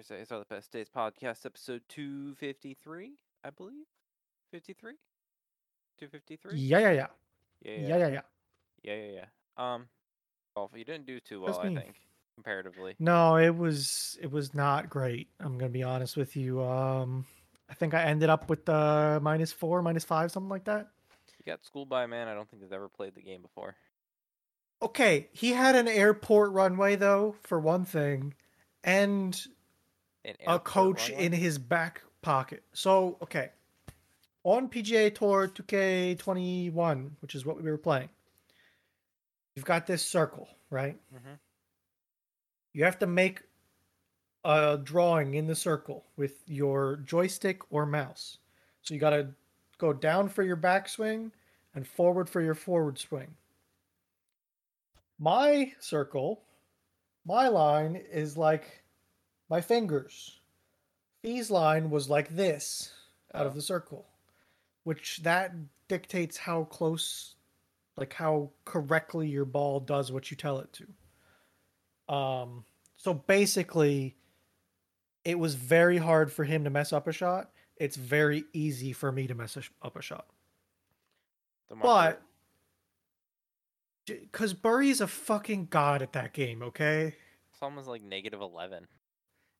Thursdays are the best days podcast episode 253, I believe. 53? 253? Yeah, yeah, yeah. Yeah, Yeah, yeah, yeah. Yeah, yeah, yeah. Um, well, you didn't do too well, I think, comparatively. No, it was it was not great. I'm gonna be honest with you. Um, I think I ended up with uh minus four, minus five, something like that. You got schooled by a man I don't think has ever played the game before. Okay, he had an airport runway though, for one thing, and An a coach in his back pocket. So, okay. On PGA Tour 2K21, which is what we were playing, you've got this circle, right? Mhm. You have to make a drawing in the circle with your joystick or mouse. So you got to go down for your backswing and forward for your forward swing. My circle, my line is like my fingers. Fee's line was like this out of Oh. the circle, which that dictates how close, like how correctly your ball does what you tell it to. Um, so basically, it was very hard for him to mess up a shot. It's very easy for me to mess up a shot. But because Burry's a fucking god at that game, okay? someone's like negative 11.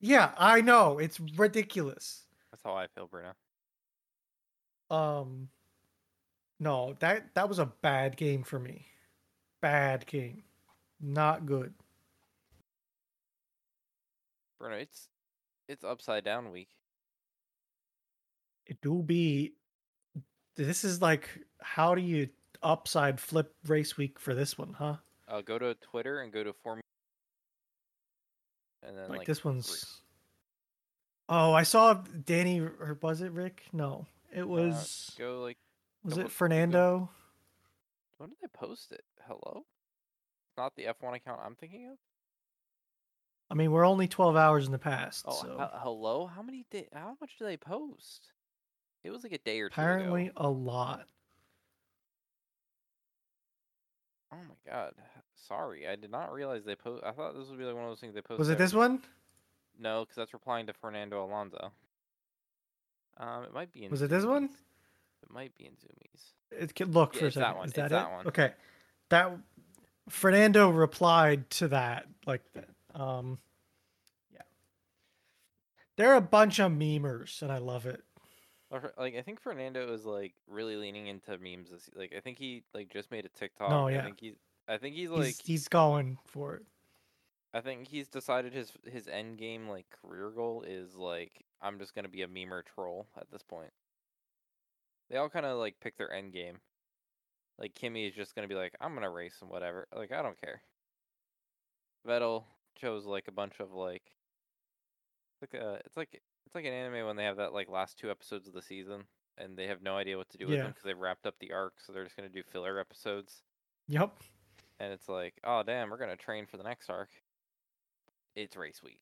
Yeah, I know. It's ridiculous. That's how I feel, Bruno. Um no, that that was a bad game for me. Bad game. Not good. Bruno, it's it's upside down week. It do be this is like how do you upside flip race week for this one, huh? Uh, go to Twitter and go to Formula. And then Like, like, this three- one's Oh, I saw Danny or was it Rick? No. It uh, was go like was go- it go- Fernando? when did they post it? Hello. Not the F1 account I'm thinking of. I mean, we're only 12 hours in the past, Oh, so he- hello. How many? Di- how much do they post? It was like a day or two apparently a lot. Oh my god. Sorry, I did not realize they post. I thought this would be like one of those things they post. Was it every- this one? No, because that's replying to Fernando Alonso. Um, it might be in. Was it this one? It might be in Zoomies. It can look Yeah, for a it's that one, Is it's that, that it? one. Okay. That Fernando replied to that like that. Um yeah. They're a bunch of memers and I love it. Or fer- Like I think Fernando is like really leaning into memes. This, like I think he like just made a TikTok. No, I yeah. think he's. I think he's like. he's he's going for it. I think he's decided his his end game like career goal is like I'm just gonna be a memer troll at this point. They all kind of like pick their end game. Like Kimi is just gonna be like I'm gonna race and whatever. Like I don't care. Vettel chose like a bunch of like like a it's like it's like an anime when they have that like last two episodes of the season and they have no idea what to do with Yeah. them because they've wrapped up the arc, so they're just gonna do filler episodes Yep. And it's like, oh damn, we're gonna train for the next arc. It's race week.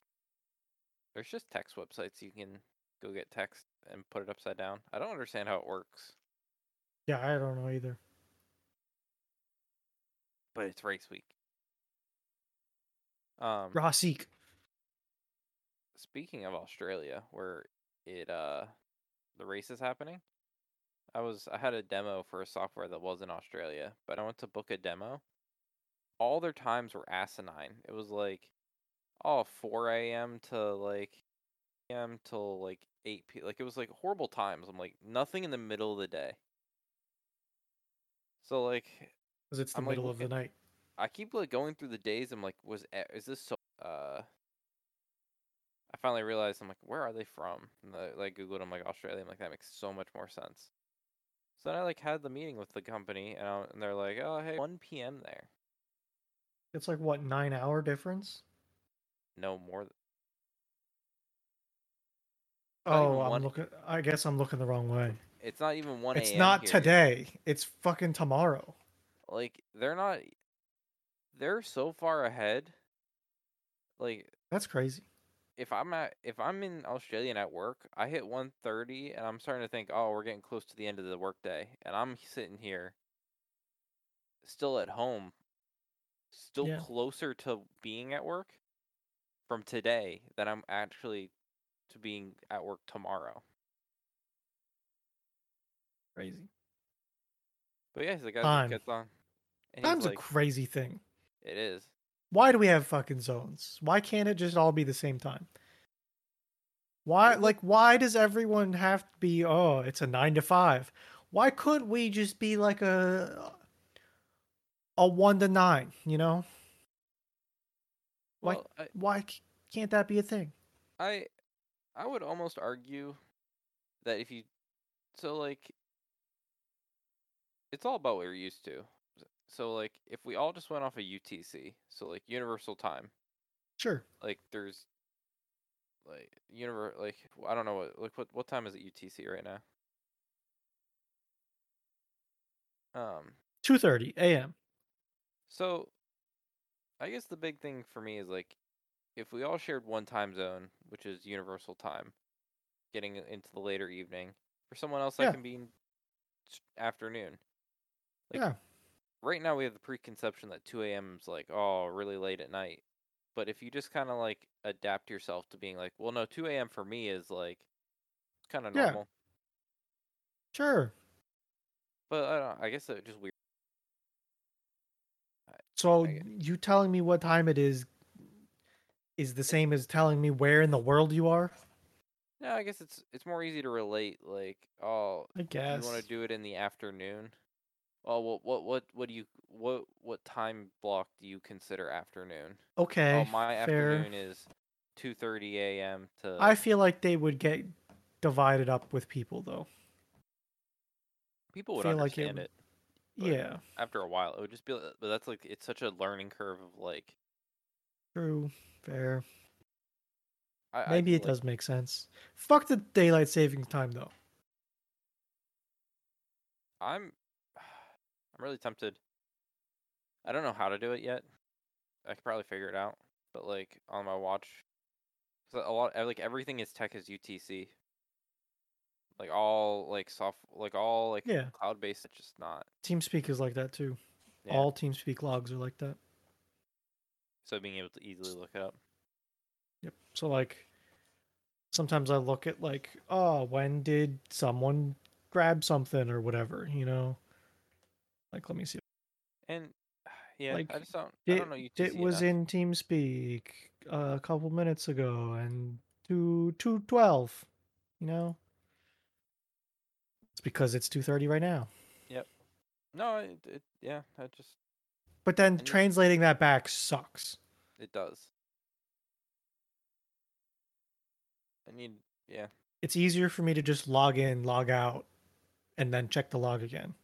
There's just text websites you can go get text and put it upside down. I don't understand how it works, Yeah, I don't know either. but it's race week. Um, Rossik. speaking of Australia, where it uh the race is happening, I was I had a demo for a software that was in Australia, but I went to book a demo. All their times were asinine. It was like, oh, 4 a.m. to like p.m. till like 8 p. Like it was like horrible times. I'm like nothing in the middle of the day. So like Because it's the I'm, like, middle of the night. I keep like going through the days. I'm like, was is this so? Uh, I finally realized I'm like, where are they from? And I, like Googled, I'm like Australia. I'm like, that makes so much more sense. So then I like had the meeting with the company, and, I, and they're like, oh hey, 1 p.m. there. It's like what, nine hour difference? No more. th- Oh, I'm one- looking I guess I'm looking the wrong way. It's not even 1 It's not here. today. It's fucking tomorrow. Like they're not. They're so far ahead. Like That's crazy. if I'm at if I'm in Australia and at work, I hit 1:30 and I'm starting to think, oh, we're getting close to the end of the workday, and I'm sitting here, still at home, still Yeah. closer to being at work. from today than I'm actually to being at work tomorrow. Crazy. But yeah, the guy Time. gets on. Time's like, a crazy thing. it is. Why do we have fucking zones? Why can't it just all be the same time? Why like why does everyone have to be oh, it's a 9 to 5? Why couldn't we just be like a a 1 to 9, you know? Why- Well, I, Why can't that be a thing? I I would almost argue that if you so like it's all about what you're used to. So like if we all just went off a UTC, so like universal time, Sure. like there's like univer like I don't know what like what what time is it UTC right now? Um 2:30 a.m. so I guess the big thing for me is like if we all shared one time zone, which is universal time, getting into the later evening, for someone else Yeah. that can be afternoon. Like, yeah. Right now we have the preconception that 2 a.m. is like, oh, really late at night. But if you just kind of like adapt yourself to being like, well, no, 2 a.m. for me is like kind of normal. Yeah. normal. Sure. But I don't know, I guess it just weird. So you telling me what time it is is the same as telling me where in the world you are? No, I guess it's it's more easy to relate. Like, oh, I guess. you want to do it in the afternoon? Well, what what what what do you what what time block do you consider afternoon? Oh, okay. oh, my fair. afternoon is 2:30 a.m. to I feel like they would get divided up with people though. people would feel like it understand it. But- Yeah, After a while, it would just be. But that's like it's such a learning curve of like. true. Fair. I, I Maybe feel it like- does make sense. Fuck the daylight saving time though. I'm I'm really tempted. I don't know how to do it yet. I could probably figure it out, but like on my watch, a lot like everything is tech is UTC. Like all like soft like all like Yeah. cloud based. It's just not. TeamSpeak is like that too. Yeah. All TeamSpeak logs are like that. so being able to easily look it up. Yep. So like sometimes I look at like, oh, when did someone grab something or whatever, you know? Like let me see. And yeah, Like, I just don't. I It, don't know UTC. it was enough. in TeamSpeak a couple minutes ago and two two twelve, you know? It's because it's two thirty right now. Yep. No, it, it yeah, I just But then translating that back sucks. it does. I need yeah. It's easier for me to just log in, log out, and then check the log again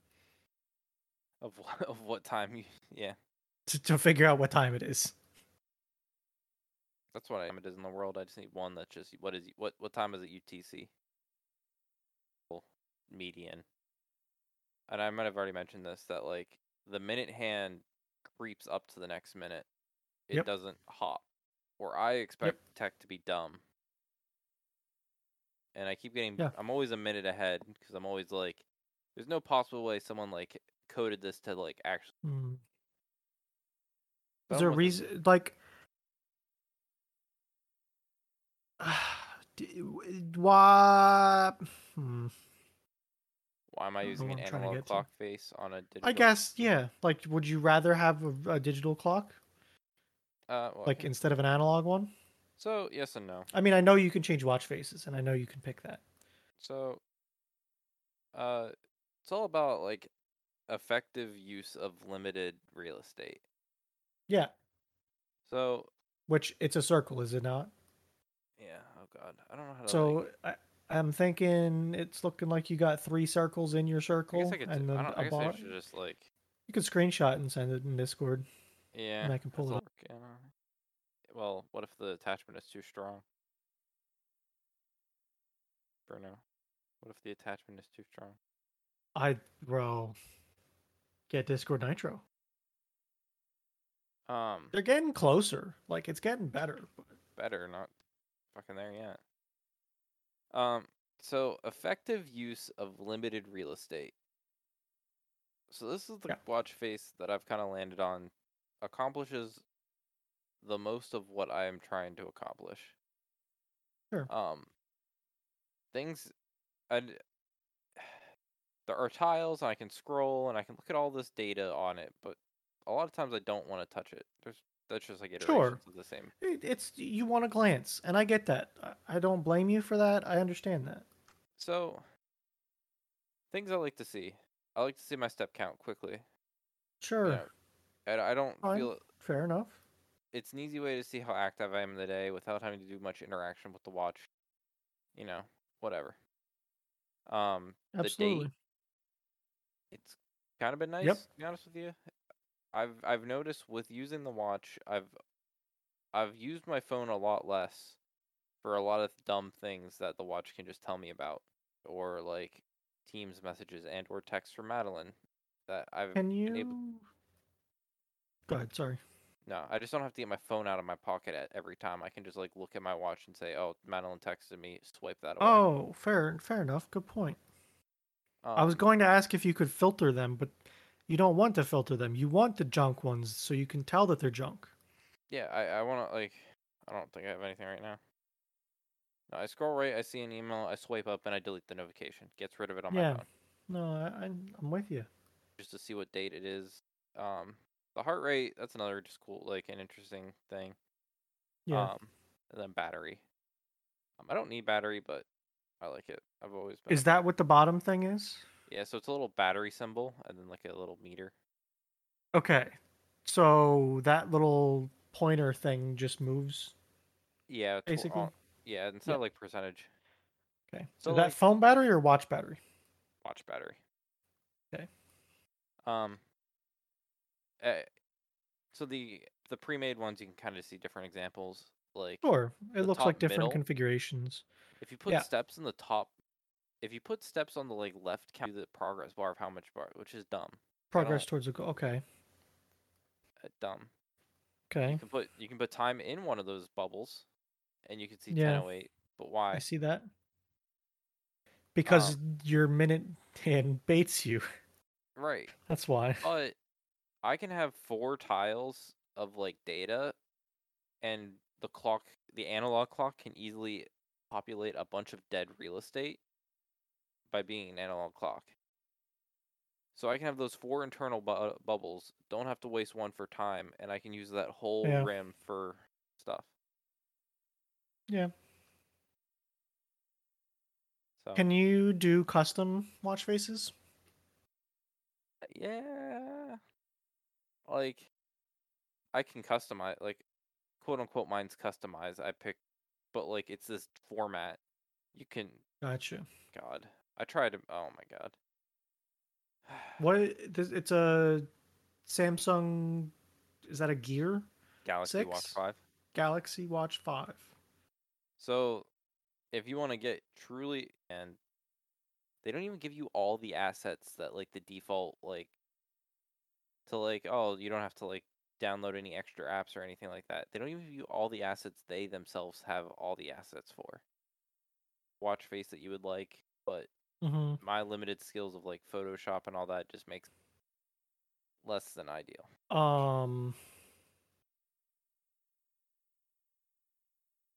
Of what of what time you yeah. to, to figure out what time it is. That's what I am. It is in the world. I just need one that just what is what what time is it UTC? Median. And I might have already mentioned this that like the minute hand creeps up to the next minute. It Yep. doesn't hop. Or I expect tech to be dumb. And I keep getting Yeah. I'm always a minute ahead because I'm always like there's no possible way someone like coded this to like actually. But Is there a reason like d- why hmm. Why am I using an I'm trying to analog get to. clock face on a digital I guess yeah. Like, would you rather have a, a digital clock, uh well, like instead of an analog one? so yes and no. I mean, I know you can change watch faces, and I know you can pick that. So, uh, it's all about like effective use of limited real estate. Yeah, So, which it's a circle, is it not? yeah. Oh God, I don't know how to. So like, I, I'm thinking it's looking like you got three circles in your I circle, guess I could. and then I, don't, I a guess I bar. should just like. You could screenshot and send it in Discord. Yeah. and I can pull it up. yeah. Well, what if the attachment is too strong? Bruno, what if the attachment is too strong? I bro, get Discord Nitro. Um, They're getting closer. Like it's getting better. better, not fucking there yet. Um, so effective use of limited real estate. So this is the Yeah. watch face that I've kind of landed on. Accomplishes the most of what I am trying to accomplish. Sure. Um, things, I there are tiles, and I can scroll, and I can look at all this data on it, but a lot of times I don't want to touch it. There's that's just like iterations Sure. of the same. It, it's you want a glance, and I get that. I, don't blame you for that. I understand that. So, things I like to see. I like to see my step count quickly. Sure. know, And I don't Fine. feel Fair enough. it's an easy way to see how active I am in the day without having to do much interaction with the watch. You know, whatever. Um, the Absolutely. date, it's kind of been nice. Yep. To be honest with you, I've I've noticed with using the watch, I've I've used my phone a lot less for a lot of dumb things that the watch can just tell me about, or like Teams messages and or text from Madeline that I've Can been you? able- Go ahead. Sorry. No, I just don't have to get my phone out of my pocket at every time. I can just like look at my watch and say, "Oh, Madeline texted me." Swipe that away. Oh, fair. Fair enough. Good point. I was Um, going to ask if you could filter them, but you don't want to filter them. You want the junk ones so you can tell that they're junk. Yeah, I I want to like. I don't think I have anything right now. No, I scroll right. I see an email. I swipe up and I delete the notification. Gets rid of it on Yeah. my phone No, I, I'm with you. just to see what date it is. Um, the heart rate. That's another just cool, like an interesting thing. Yeah. Um, and then battery. Um, I don't need battery, but I like it. I've always been. is that what the bottom thing is? Yeah, so it's a little battery symbol and then like a little meter. Okay. So that little pointer thing just moves, Yeah, basically. uh, yeah, instead Yeah. like percentage Okay. So, is that like- phone battery or watch battery? watch battery. Okay. Um. Uh, so the the pre-made ones you can kind of see different examples. Like Sure. It looks like different middle? configurations. if you put yeah. steps in the top, if you put steps on the like left count the progress bar of how much bar, which is dumb. Progress towards a goal. Okay. Uh, dumb. Okay. You can put you can put time in one of those bubbles, and you can see Yeah. 1008. But why? I see that. Because Um, your minute hand baits you. Right. That's why. But I can have four tiles of like data, and the clock, the analog clock, can easily populate a bunch of dead real estate by being an analog clock. So I can have those four internal bu- uh, bubbles. Don't have to waste one for time, and I can use that whole Yeah. rim for stuff. Yeah. So Can you do custom watch faces? Uh, yeah, like I can customize, like quote unquote, mine's customized. I pick, but like it's this format. You can, Gotcha. God, I tried to. Oh my God. What? It's a Samsung. Is that a Gear Galaxy Watch Five. Galaxy Watch Five? So, if you want to get truly, and they don't even give you all the assets that like the default like to like oh you don't have to like download any extra apps or anything like that. They don't even give you all the assets they themselves have all the assets for. Watch face that you would like, but Mm-hmm. my limited skills of like Photoshop and all that just makes less than ideal. Um.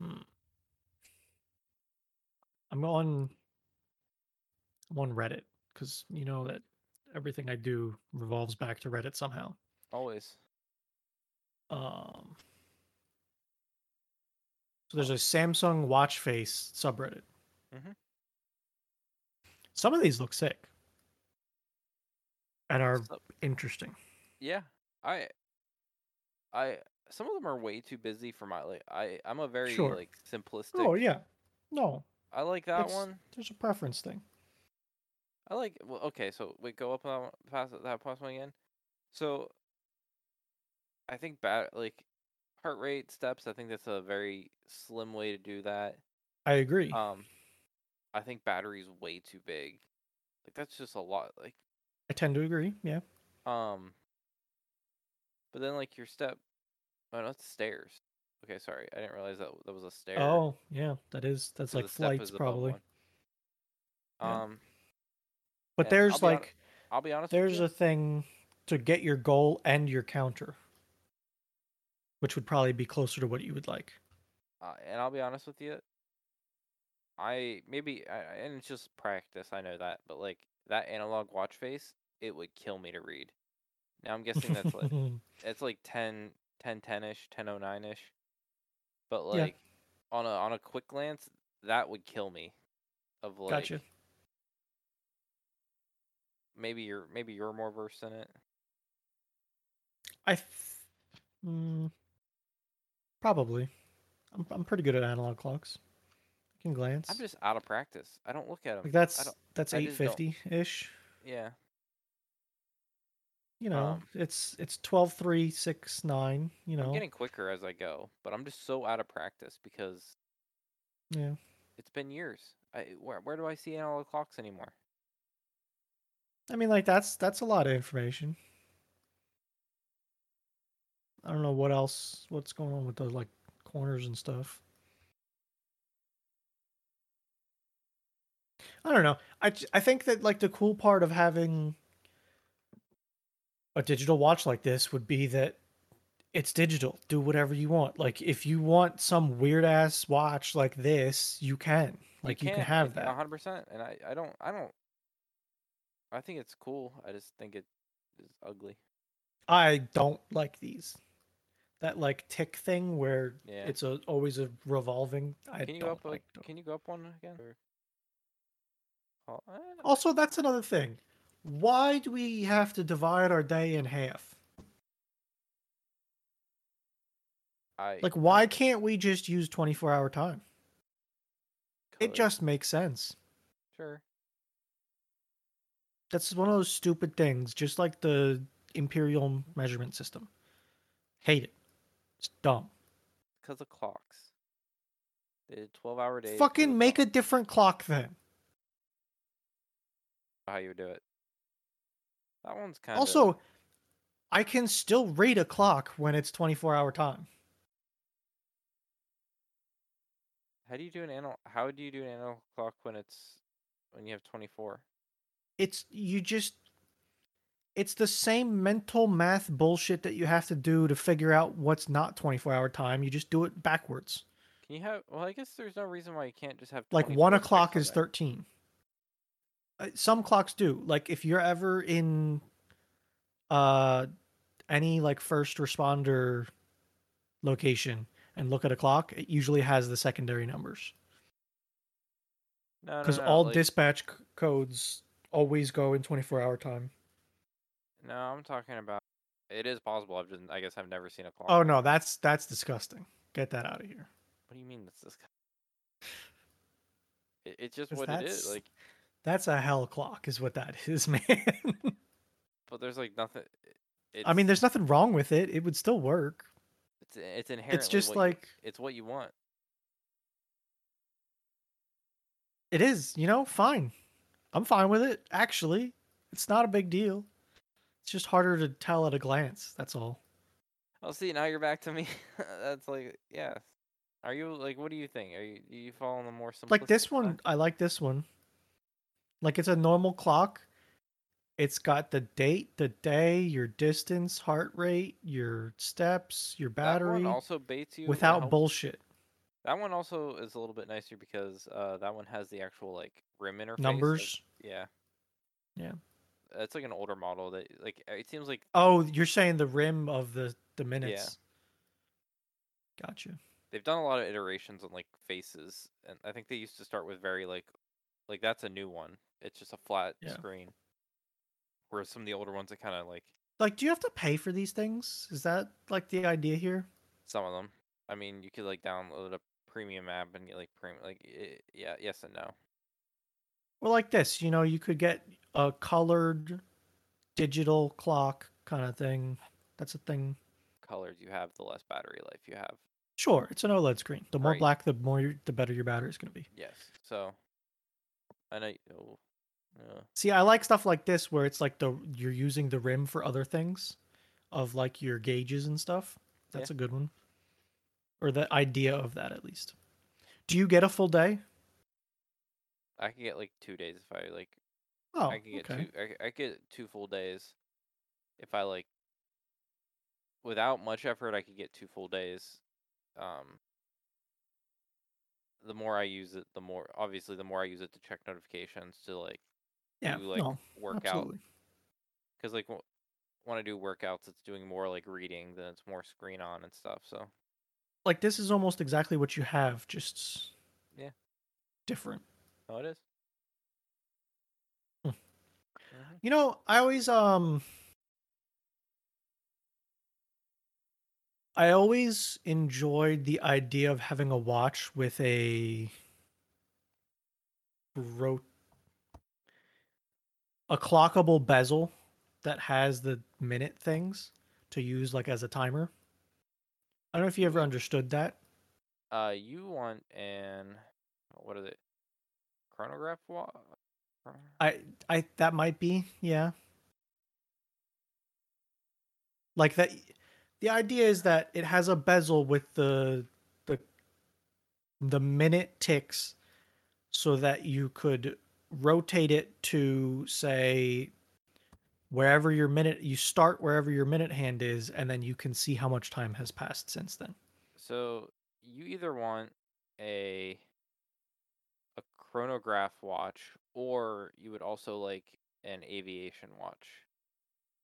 hmm. I'm on. I'm on Reddit because you know that everything I do revolves back to Reddit somehow. Always. Um. So there's a Samsung watch face subreddit. Mhm. Some of these look sick and are interesting. Yeah, I, I some of them are way too busy for my like. I I'm a very Sure. like simplistic. Oh yeah, no, I like that it's- one. there's a preference thing. I like. Well, okay, so we go up that one, past that past one again. So, I think bat like heart rate steps. I think that's a very slim way to do that. I agree. Um, I think battery's way too big. Like that's just a lot. Like I tend to agree. Yeah. um, but then like your step. Oh, no, it's stairs. Okay, sorry, I didn't realize that that was a stair. Oh yeah, that is that's so like flights probably. Yeah. Um, But I'll there's hon- like I'll be honest. there's with you, a thing to get your goal and your counter. which would probably be closer to what you would like. Uh, and I'll be honest with you, I maybe I, and it's just practice. I know that, but like that analog watch face, it would kill me to read. Now I'm guessing that's like it's like 10 10 10ish, 1009ish. But Yeah. like on a on a quick glance, that would kill me. Of like gotcha. maybe you're maybe you're more versed in it. I mm, probably. I'm I'm pretty good at analog clocks. Can glance. I'm just out of practice. I don't look at them. like that's that's eight fifty ish. yeah. You know, Um, it's it's twelve three six nine. You know, I'm getting quicker as I go, but I'm just so out of practice because yeah. it's been years. I where where do I see analog clocks anymore? I mean, like that's that's a lot of information. I don't know what else. What's going on with those like corners and stuff. I don't know. I I think that like the cool part of having a digital watch like this would be that it's digital. Do whatever you want. Like if you want some weird ass watch like this, you can. Like you, can have that. hundred percent. And I I don't I don't. I think it's cool. I just think it is ugly. I don't like these. That like tick thing where Yeah. it's a always a revolving. I Can you don't go up like. like? Can you go up one again? Or... Oh, eh, Also, that's another thing. Why do we have to divide our day in half? I Like, why can't we just use 24 hour time? It just makes sense. sure. That's one of those stupid things, just like the imperial measurement system. Hate it. It's dumb. Because of clocks. Did twelve hour days. 'cause Fucking make a different clock then. How you would do it? That one's kind of Also, I can still read a clock when it's 24 hour time. How do you do an anal? How do you do an analog clock when it's when you have twenty four? it's you just it's the same mental math bullshit that you have to do to figure out what's not 24 hour time you just do it backwards Can you have? Well, I guess there's no reason why you can't just have like one o'clock is there. 13 Uh, some clocks do like if you're ever in uh any like first responder location and look at a clock it usually has the secondary numbers No, no, because no, all like- dispatch c- codes always go in 24 hour time No, I'm talking about. It is possible. I've just. I guess I've never seen a clock. oh no that's that's disgusting get that out of here What do you mean? That's this. It, it's just what it is. Like, That's a hell clock, is what that is, man. but there's like nothing. It's, I mean, there's nothing wrong with it. It would still work. It's it's inherently. It's just what you- like it's what you want. it is, you know, fine. I'm fine with it, actually. It's not a big deal. It's just harder to tell at a glance. That's all. I'll see, now you're back to me. That's like, yeah. Are you like? What do you think? Are you you fall on the more simple? Like this side? one, I like this one. Like it's a normal clock. It's got the date, the day, your distance, heart rate, your steps, your That battery, one also baits you without bullshit. That one also is a little bit nicer because uh, that one has the actual like rim interface. Numbers. yeah. Yeah. It's like an older model that like it seems like Oh, you're saying the rim of the the minutes. Gotcha. they've done a lot of iterations on like faces, and I think they used to start with very like, like that's a new one. It's just a flat Yeah. screen. Whereas some of the older ones, it kind of like Like, do you have to pay for these things? Is that like the idea here? some of them. I mean, you could like download a premium app and get like premium, like i yeah, yes and no. Well, like this, you know, you could get a colored digital clock kind of thing. That's a thing. Colors you have, the less battery life you have. Sure, it's an OLED screen. The more Right. black, the more your- the better your battery is going to be. Yes. So, I know. Oh, yeah. See, I like stuff like this where it's like the you're using the rim for other things, of like your gauges and stuff. That's a good one. Or the idea of that, at least. Do you get a full day? I could get like two days if I like. Oh, I can get okay. two. I, could get two full days if I like without much effort, I could get two full days. Um, the more I use it, the more obviously the more I use it to check notifications to like Yeah, do like no, workout absolutely. because like w- when I do workouts, it's doing more like reading than it's more screen on and stuff. So Like this is almost exactly what you have, just Yeah. different. oh, it is. Hmm. Mhm. You know, I always um I always enjoyed the idea of having a watch with a ro- a clockable bezel that has the minute things to use like as a timer. I don't know if you ever understood that. Uh, you want an what is it? Chronograph wa- chron- I I that might be, yeah. Like that the idea is that it has a bezel with the the the minute ticks so that you could rotate it to say wherever your minute you start wherever your minute hand is and then you can see how much time has passed since then. So you either want a a chronograph watch or you would also like an aviation watch.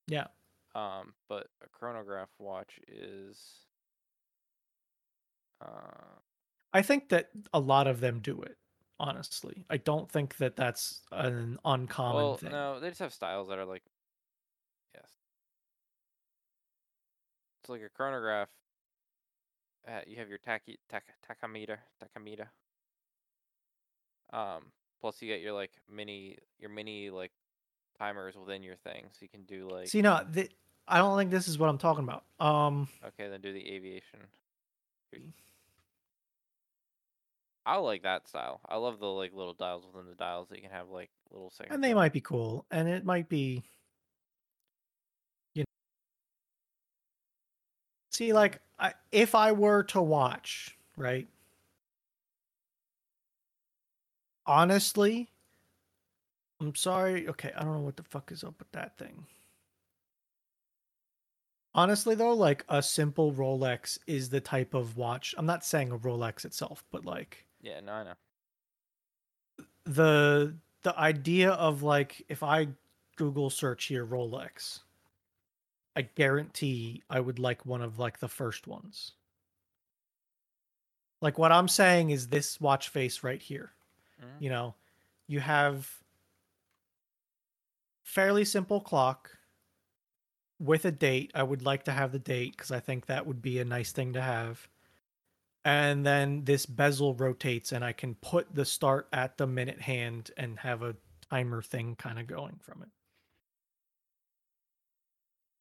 Yeah. Um, but a chronograph watch is uh I think that a lot of them do it, honestly. I don't think that that's an uncommon well, thing. no, they just have styles that are like yes. It's like a chronograph. Uh, you have your tachy tac, tachometer, tachometer. Um, plus you get your like mini your mini like timers within your thing, so you can do like See, no, th- I don't think this is what I'm talking about. Um, okay, then do the aviation. I like that style. I love the like little dials within the dials that you can have like little seconds. and they might be cool, and it might be, you know. See, like, I, if I were to watch, right? Honestly, I'm sorry. Okay, I don't know what the fuck is up with that thing. Honestly, though, like a simple Rolex is the type of watch. I'm not saying a Rolex itself, but like Yeah, no, I know. the the idea of like if I Google search here Rolex, I guarantee I would like one of like the first ones. Like what I'm saying is this watch face right here. Mhm. You know, you have fairly simple clock with a date. I would like to have the date because I think that would be a nice thing to have. And then this bezel rotates, and I can put the start at the minute hand and have a timer thing kind of going from it.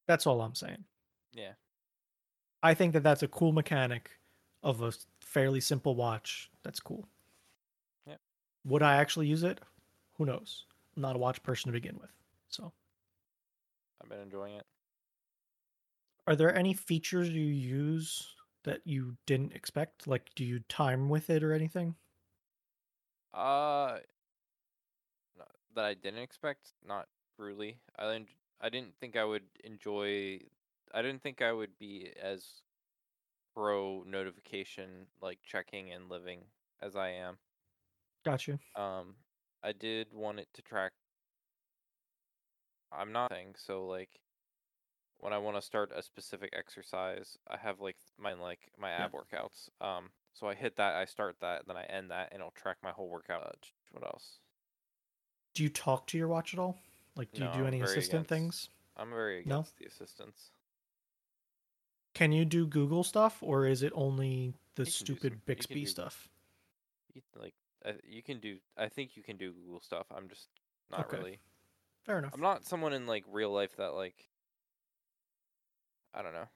That's all I'm saying. Yeah. I think that that's a cool mechanic of a fairly simple watch. That's cool. Yep. Would I actually use it? Who knows? I'm not a watch person to begin with. So, I've been enjoying it. Are there any features you use that you didn't expect? Like, do you time with it or anything? Uh, no- that I didn't expect. Not really. I en- I didn't think I would enjoy. I didn't think I would be as pro notification like checking and living as I am. Gotcha. Um, I did want it to track. I'm not saying so like when I want to start a specific exercise, I have like my like my Yeah. ab workouts. Um, so I hit that, I start that, then I end that, and it'll track my whole workout. Uh, What else? Do you talk to your watch at all? Like, do No, you do any assistant against- things? I'm very No? against the assistants. Can you do Google stuff, or is it only the You can do stupid some- you Bixby do- stuff? You, like uh, you can do. I think you can do Google stuff. I'm just not Okay. really. Fair enough. I'm not someone in like real life that like. I don't know.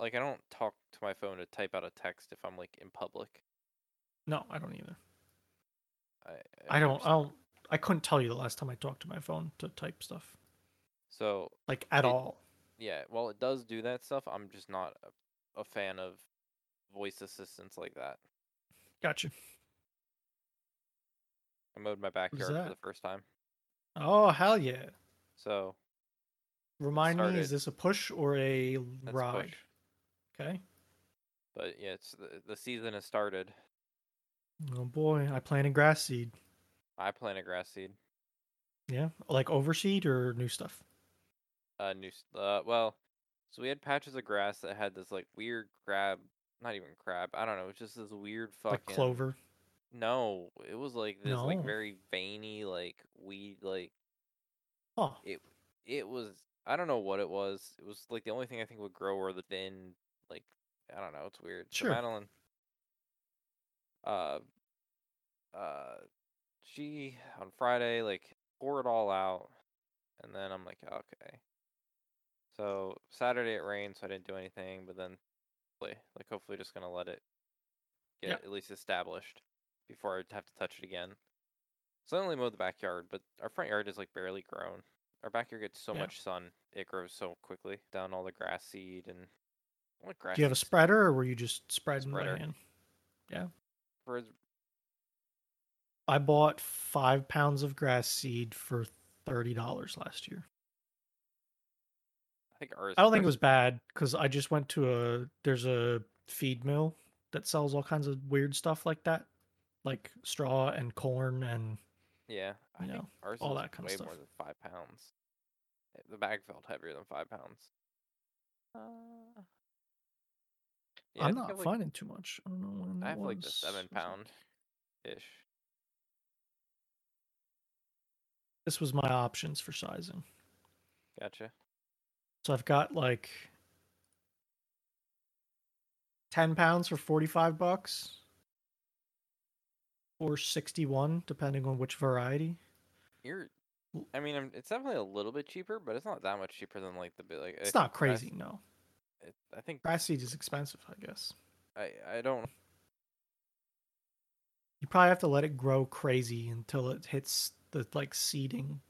Like I don't talk to my phone to type out a text if I'm like in public. No, I don't either. I I don't. I don't. I couldn't tell you the last time I talked to my phone to type stuff, So like at It- all. yeah, well, it does do that stuff. I'm just not a, a fan of voice assistants like that. Gotcha. I mowed my backyard for the first time, Oh hell yeah! so Remind me, is this a push or a That's ride? push. Okay. But yeah, it's the, the season has started. Oh boy, I planted grass seed. I planted grass seed. Yeah, like overseed or new stuff. Uh, new. Uh, well, so we had patches of grass that had this like weird crab. Not even crab. I don't know. It's just this weird fucking. Like clover. No, it was like this like very veiny like weed like Huh. it. It was. I don't know what it was. It was like the only thing I think would grow were the thin like I don't know. It's weird. So Sure. Madeline. Uh. Uh. She on Friday like pour it all out, and then I'm like okay. So Saturday it rained, so I didn't do anything. But then, hopefully, like hopefully, just gonna let it get Yeah. at least established before I have to touch it again. So I only mowed the backyard, but our front yard is like barely grown. Our backyard gets so Yeah. much sun; it grows so quickly. Down all the grass seed and what grass. Do you have a spreader or were you just spreading by Spreader. Yeah. for I bought five pounds of grass seed for thirty dollars last year. I think ours. I don't think it was bad because I just went to a there's a feed mill that sells all kinds of weird stuff like that, like straw and corn and Yeah, you know, ours all that kinda stuff. way more than five pounds. Eh, The bag felt heavier than five pounds. Uh, yeah, I I'm not have, like, finding too much. I don't know when I have like the seven pound ish. This was my options for sizing. Gotcha. So I've got like ten pounds for forty five bucks. Or sixty one, depending on which variety. You're. I mean, it's definitely a little bit cheaper, but it's not that much cheaper than like the like. It's not crazy, no. it, I think Grass seed is expensive, I guess. I I don't. You probably have to let it grow crazy until it hits the like seeding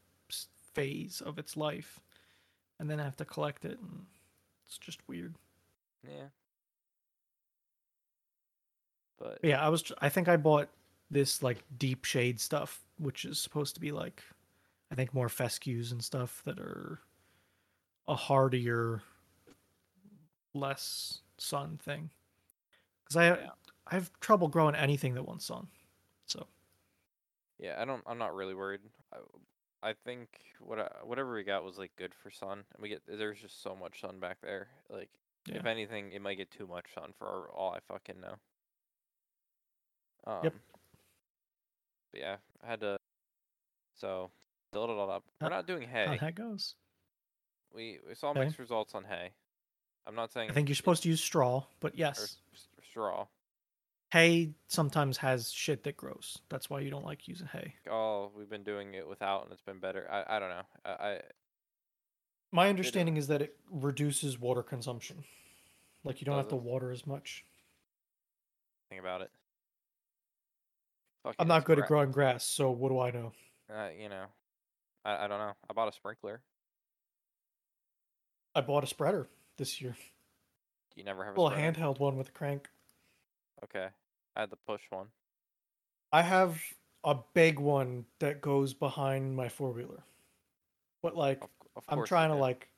phase of its life, and then have to collect it, and it's just weird. Yeah. But yeah, I was. I think I bought this like deep shade stuff, which is supposed to be like, I think more fescues and stuff that are a hardier, less sun thing. Because I Yeah. I have trouble growing anything that wants sun. So yeah, I don't. I'm not really worried. I, I think what I, whatever we got was like good for sun. And we get there's just so much sun back there. Like if anything, it might get too much sun for all I fucking know. Um, Yep. But yeah, I had to. So build it all up. We're not doing hay. how hay. that goes. We we saw Okay. mixed results on hay. I'm not saying I think you're supposed to use straw, but yes, straw. hay sometimes has shit that grows. That's why you don't like using hay. Oh, we've been doing it without, and it's been better. I I don't know. I, I My understanding is that it reduces water consumption. Like you don't have to water as much. think about it. Fuck I'm it, not good at growing grass, so what do I know? Uh, you know, I I don't know. I bought a sprinkler. I bought a spreader this year. You never have a a spreader? handheld one with a crank. Okay, I had the push one. I have a big one that goes behind my four wheeler. But like Of, of I'm trying to like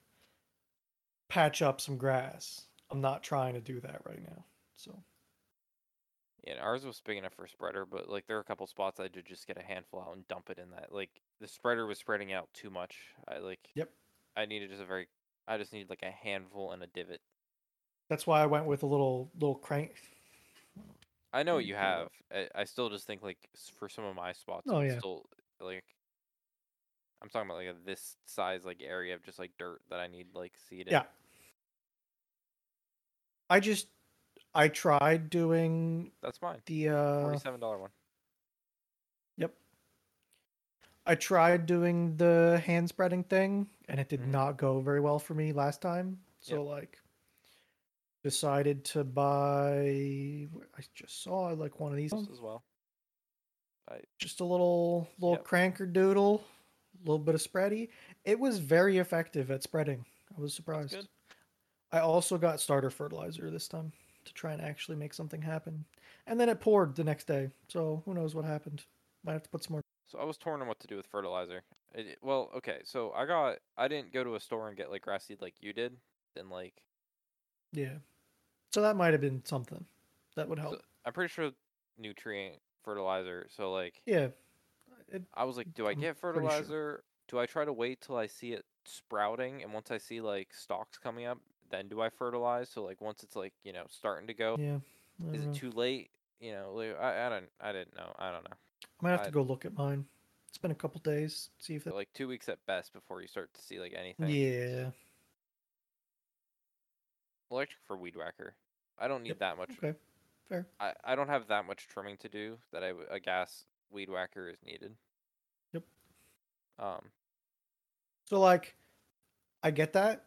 patch up some grass. I'm not trying to do that right now. So Yeah, ours was big enough for a spreader, but like there are a couple spots I did just get a handful out and dump it in that. Like the spreader was spreading out too much. I like. Yep. I needed just a very. I just needed like a handful and a divot. that's why I went with a little little crank. I know what you have. I, I still just think like for some of my spots, Oh, it's yeah. still like. I'm talking about like a, this size like area of just like dirt that I need like seed in. Yeah. I just I tried doing That's mine. the uh Forty-seven dollar one. Yep. I tried doing the hand spreading thing and it did Mhm. not go very well for me last time. So like decided to buy I just saw like one of these as well. I just a little little Yep. cranker doodle, a little bit of spready. It was very effective at spreading. I was surprised. good. I also got starter fertilizer this time to try and actually make something happen. And then it poured the next day. So who knows what happened. Might have to put some more So I was torn on what to do with fertilizer. It, well, okay, so I got I didn't go to a store and get like grass seed like you did. Then like Yeah. So that might have been something that would help. so I'm pretty sure nutrient fertilizer. So like yeah. It, I was like, do I get pretty sure. fertilizer? Do I try to wait till I see it sprouting and once I see like stalks coming up, then do I fertilize? So like once it's like, you know, starting to go, yeah. Is don't it too late? You know, like, I I don't I didn't know. I don't know. I might have to go look at mine. It's been a couple days. See if it. like 2 weeks at best before you start to see like anything. Yeah. Electric for weed whacker. I don't need Yep, that much. Okay. Fair. I, I don't have that much trimming to do that I a gas weed whacker is needed. Yep. Um. So like, I get that,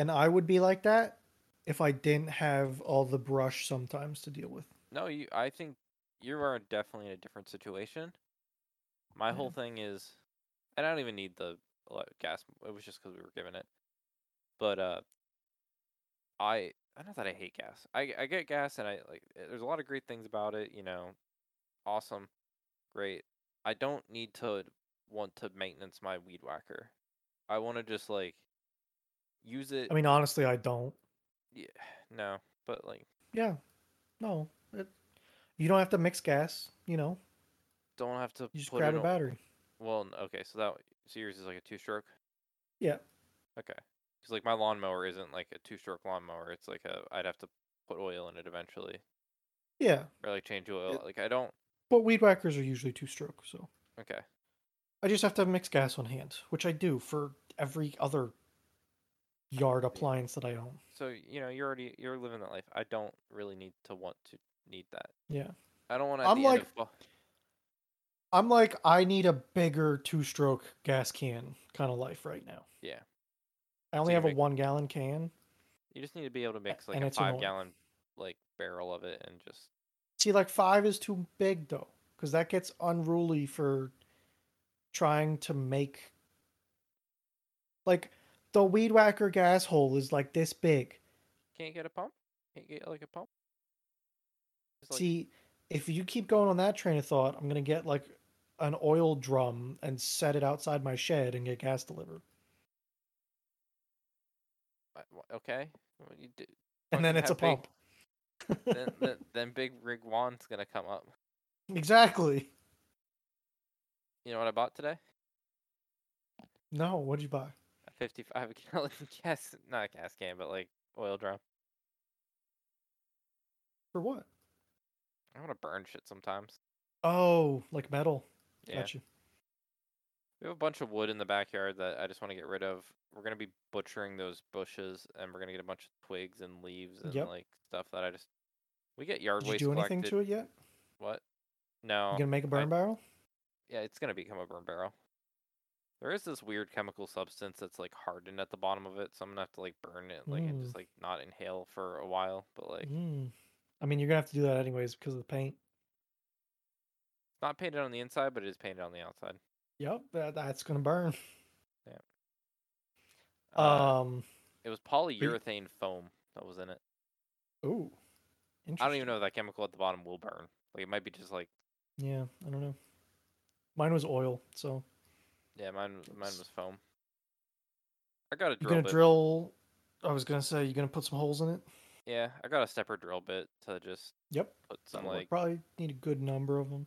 and I would be like that if I didn't have all the brush sometimes to deal with. No, you. I think you are definitely in a different situation. My Yeah. whole thing is, and I don't even need the gas. It was just because we were given it. But uh, I I not that I hate gas. I I get gas, and I like. eh, There's a lot of great things about it. You know, awesome, great. I don't need to want to maintenance my weed whacker. I want to just like use it. I mean, honestly, I don't. yeah, no, but like Yeah. No. It, you don't have to mix gas. You know, don't have to you just put grab a on- battery. Well, okay, so that so yours is like a two stroke. Yeah. Okay, because like my lawnmower isn't like a two stroke lawnmower. It's like a I'd have to put oil in it eventually, Yeah. or like change oil. It- like I don't. But weed whackers are usually two stroke, so Okay, I just have to mix gas on hand, which I do for every other yard appliance that I own. so you know you're already you're living that life. I don't really need to want to need that. Yeah. I don't want to. I'm like- of, I'm like, I need a bigger two stroke gas can kind of life right now. Yeah. I only you have a make- one gallon can. you just need to be able to mix like a five-gallon like barrel of it and just See, like five is too big though, because that gets unruly for trying to make. Like, the weed whacker gas hole is like this big. can't get a pump. Can't get like a pump. Like, See, if you keep going on that train of thought, I'm gonna get like an oil drum and set it outside my shed and get gas delivered. okay. Well, you d- And then it's a big- pump. then, then then big rig Juan's gonna come up. exactly. You know what I bought today? No, what'd you buy? A 55 gallon gas, not a gas can, but like oil drum. For what? I want to burn shit sometimes. Oh, like metal. Yeah. Gotcha. We have a bunch of wood in the backyard that I just want to get rid of. We're gonna be butchering those bushes, and we're gonna get a bunch of twigs and leaves and Yep. like stuff that I just. We get yard waste. Did you do anything collected. to it yet? What? No. You gonna make a burn barrel? Yeah, it's gonna become a burn barrel. There is this weird chemical substance that's like hardened at the bottom of it, so I'm gonna have to like burn it, like and Mm. just like not inhale for a while. But like, Mm. I mean, you're gonna have to do that anyways because of the paint. it's not painted on the inside, but it is painted on the outside. Yep, that, that's gonna burn. Yeah. Um. it was polyurethane foam that was in it. Ooh. I don't even know if that chemical at the bottom will burn. Like it might be just like Yeah, I don't know. Mine was oil, so yeah, mine was- mine was foam. I got a drill. you're drill gonna bit. drill. I was gonna say you're gonna put some holes in it. Yeah, I got a stepper drill bit to just Yep. put some like probably need a good number of them.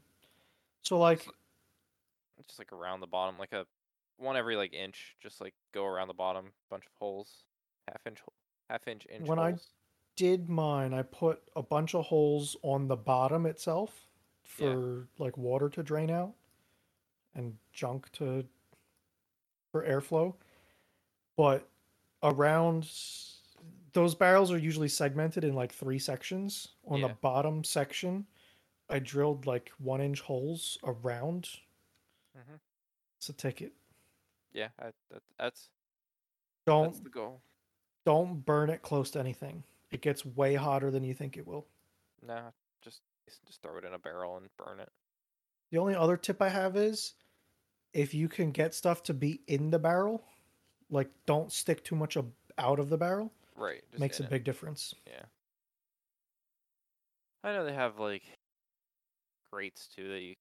So like, just like around the bottom, like a one every like inch, just like go around the bottom, bunch of holes, half inch, half inch inch When I- did mine, I put a bunch of holes on the bottom itself Yeah. for like water to drain out and junk to for airflow. But around those barrels are usually segmented in like three sections. On Yeah. the bottom section, I drilled like one inch holes around. Mm-hmm. It's a ticket. Yeah, I, that, that's Don't that's the goal. don't burn it close to anything. It gets way hotter than you think it will. Nah, just just throw it in a barrel and burn it. The only other tip I have is if you can get stuff to be in the barrel, like don't stick too much ab- out of the barrel, Right, makes a it. big difference. Yeah. I know they have like grates too that you.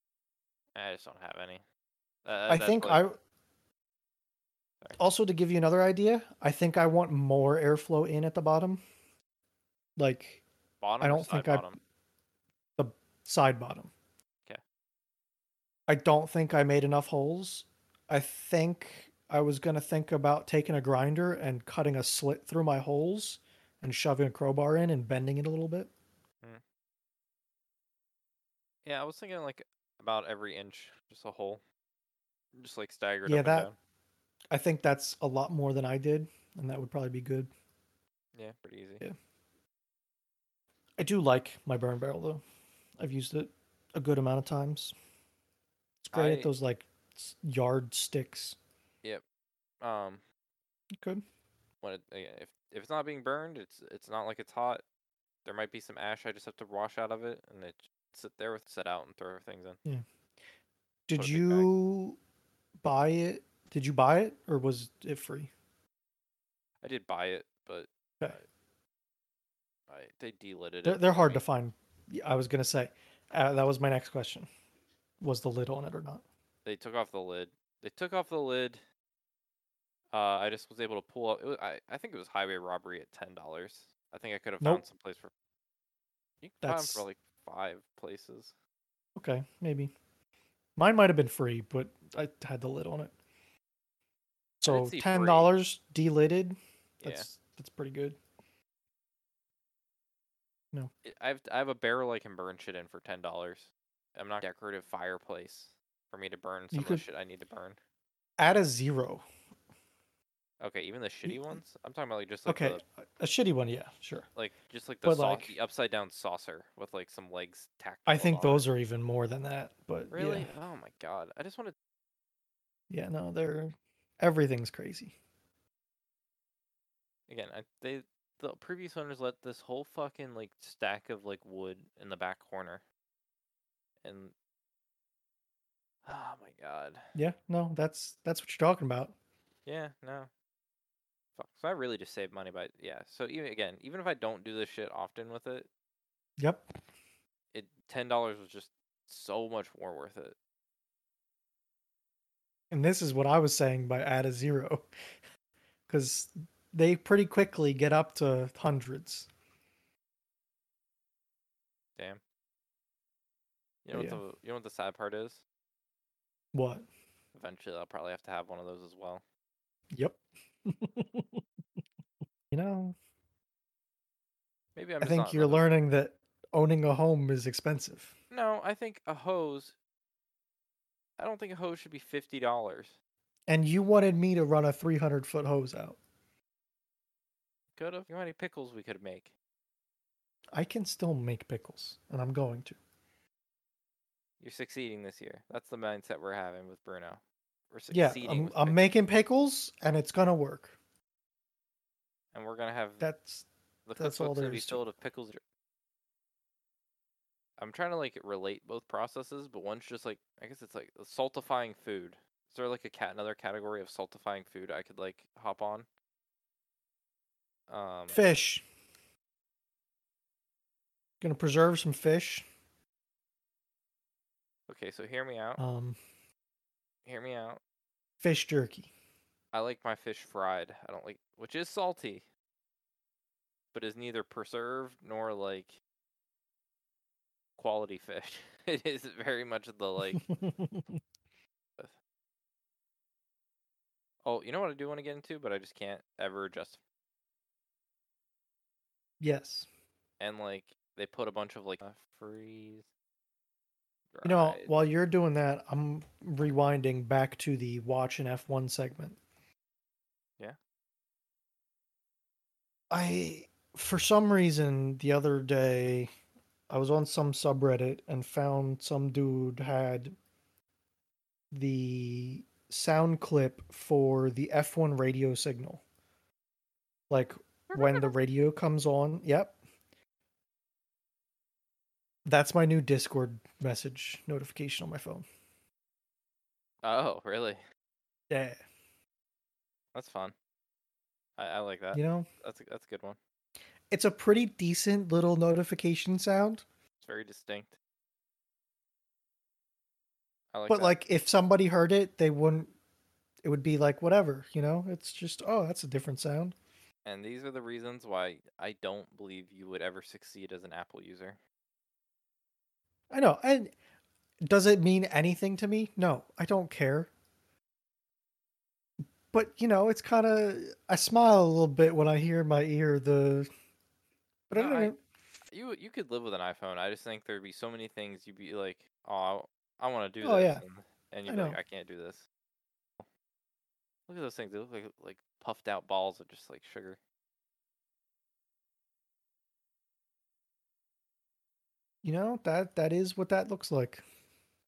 I just don't have any. Uh, I think like- I also to give you another idea, I think I want more airflow in at the bottom. Like bottom I don't side think I. The side bottom. I don't think I made enough holes. I think I was going to think about taking a grinder and cutting a slit through my holes and shoving a crowbar in and bending it a little bit. Hmm. Yeah, I was thinking like about every inch, just a hole, just like staggered Yeah, up that- and down. I think that's a lot more than I did, and that would probably be good. Yeah, pretty easy. Yeah. I do like my burn barrel though. I've used it a good amount of times. It's great I- at those like s- yard sticks. Yep. Um, Good. when it, again, if if it's not being burned, it's it's not like it's hot. There might be some ash. I just have to wash out of it, and it sit there with set out and throw things in. Yeah. Did Put a big bag. you buy it? Did you buy it or was it free? I did buy it, but Okay. I they delidded They're, they're hard to find. I was gonna say uh, that was my next question. Was the lid on it or not? They took off the lid. They took off the lid. Uh, I just was able to pull up. It was, I I think it was highway robbery at ten dollars. I think I could have Nope. found some place for. You can find That's- for like five places. Okay, maybe. Mine might have been free, but I had the lid on it. So ten dollars delidded. Yeah. That's that's pretty good. No, I've I have a barrel I can burn shit in for ten dollars. I'm not decorative fireplace for me to burn some You of could- the shit I need to burn. Add a zero. Okay, even the shitty ones. I'm talking about like just like Okay, the, a shitty one, yeah, sure. like just like the, But, like- the upside down saucer with like some legs tacked. I think it. those are even more than that, but really. yeah, Oh my god! I just want to. yeah, no, they're everything's crazy. Again, I, they the previous owners let this whole fucking like stack of like wood in the back corner, and oh my god, Yeah, no, that's that's what you're talking about. yeah, no, fuck. So I really just saved money by yeah. So even again, even if I don't do this shit often with it, Yep. it ten dollars was just so much more worth it. And this is what I was saying by add a zero. Because they pretty quickly get up to hundreds. Damn. You know Yeah. what the you know what the sad part is? What? Eventually, I'll probably have to have one of those as well. Yep. you know, Maybe I'm. I think you're learning that owning a home is expensive. No, I think a hose. I don't think a hose should be fifty dollars. And you wanted me to run a 300 foot hose out. Could have. You know how many pickles we could make? I can still make pickles, and I'm going to. You're succeeding this year. That's the mindset we're having with Bruno. We're Yeah. I'm, I'm pickles, making pickles, and it's gonna work. and we're gonna have That's the that's all be is filled with pickles. I'm trying to like relate both processes, but one's just like I guess it's like saltifying food. Is there like a cat another category of saltifying food I could like hop on? Um, fish. Gonna preserve some fish. Okay, so hear me out. Um, Hear me out. fish jerky. I like my fish fried. I don't like, which is salty, but is neither preserved nor like quality fish. it is very much the like. oh, you know what I do want to get into, but I just can't ever just. yes. And like they put a bunch of like uh, freeze. You know, while you're doing that, I'm rewinding back to the watch an F1 segment. Yeah. I, for some reason, the other day, I was on some subreddit and found some dude had the sound clip for the F1 radio signal. Like when the radio comes on. Yep. That's my new Discord message notification on my phone. Oh, really? Yeah. That's fun. I, I like that. You know, That's a, that's a good one. it's a pretty decent little notification sound. It's very distinct. I like but that. like if somebody heard it, they wouldn't. It would be like whatever, you know. It's just oh, that's a different sound. and these are the reasons why I don't believe you would ever succeed as an Apple user. I know. And does it mean anything to me? No, I don't care. But you know, it's kind of I smile a little bit when I hear in my ear the. But I No, don't I- know. You you could live with an iPhone. I just think there'd be so many things you'd be like, oh, I want to do Oh, this, yeah. and, and you'd be like. I can't do this. Look at those things. They look like like puffed out balls of just like sugar. You know that that is what that looks like.